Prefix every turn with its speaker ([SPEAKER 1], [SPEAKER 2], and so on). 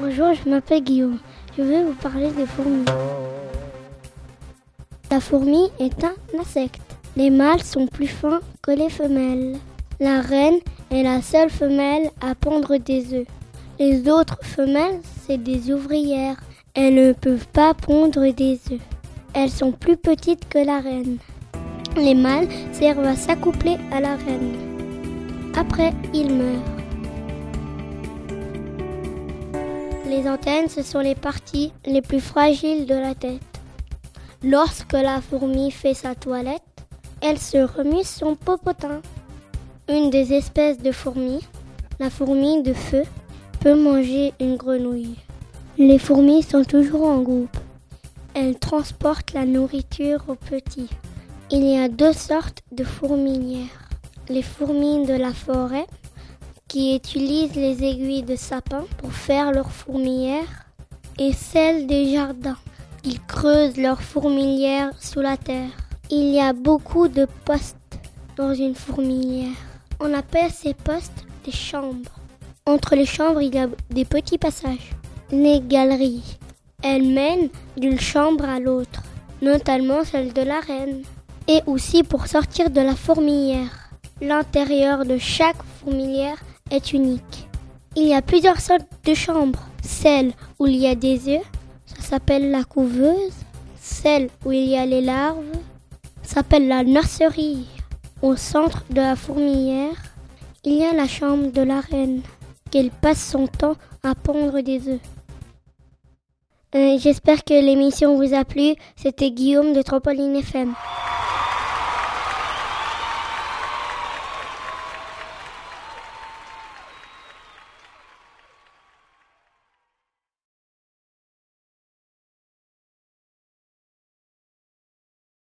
[SPEAKER 1] Bonjour, je m'appelle Guillaume. Je vais vous parler des fourmis. La fourmi est un insecte. Les mâles sont plus fins que les femelles. La reine est la seule femelle à pondre des œufs. Les autres femelles, c'est des ouvrières. Elles ne peuvent pas pondre des œufs. Elles sont plus petites que la reine. Les mâles servent à s'accoupler à la reine. Après, ils meurent. Les antennes, ce sont les parties les plus fragiles de la tête. Lorsque la fourmi fait sa toilette, elle se remue son popotin. Une des espèces de fourmis, la fourmi de feu, peut manger une grenouille. Les fourmis sont toujours en groupe. Elles transportent la nourriture aux petits. Il y a deux sortes de fourmilières. Les fourmis de la forêt, qui utilisent les aiguilles de sapin pour faire leur fourmilière, et celles des jardins. Ils creusent leur fourmilière sous la terre. Il y a beaucoup de postes dans une fourmilière. On appelle ces postes des chambres. Entre les chambres, il y a des petits passages. Les galeries. Elles mènent d'une chambre à l'autre, notamment celle de la reine. Et aussi pour sortir de la fourmilière. L'intérieur de chaque fourmilière est unique. Il y a plusieurs sortes de chambres. Celle où il y a des œufs, ça s'appelle la couveuse. Celle où il y a les larves s'appelle la nurserie. Au centre de la fourmilière, il y a la chambre de la reine, qu'elle passe son temps à pondre des œufs. Euh, J'espère que l'émission vous a plu. C'était Guillaume de Trampoline FM.